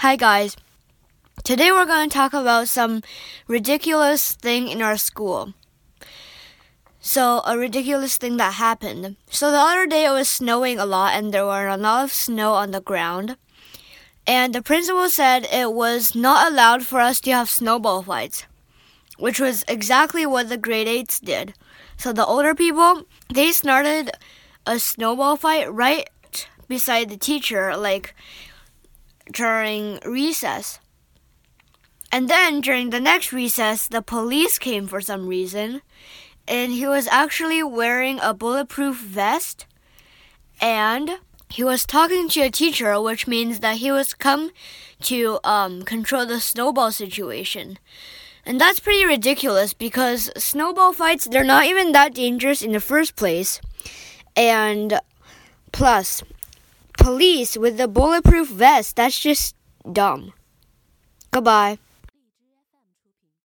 Hi guys. Today we're going to talk about some ridiculous thing in our school. So, a ridiculous thing that happened. So, the other day it was snowing a lot and there were a lot of snow on the ground. And the principal said it was not allowed for us to have snowball fights, which was exactly what the grade 8s did. So, the older people, they started a snowball fight right beside the teacher, like during recess. And then during the next recess, the police came for some reason, and he was actually wearing a bulletproof vest, and he was talking to a teacher, which means that he was come to um, control the snowball situation. And that's pretty ridiculous because snowball fights, they're not even that dangerous in the first place. And plus, police with a bulletproof vest. That's just dumb. Goodbye.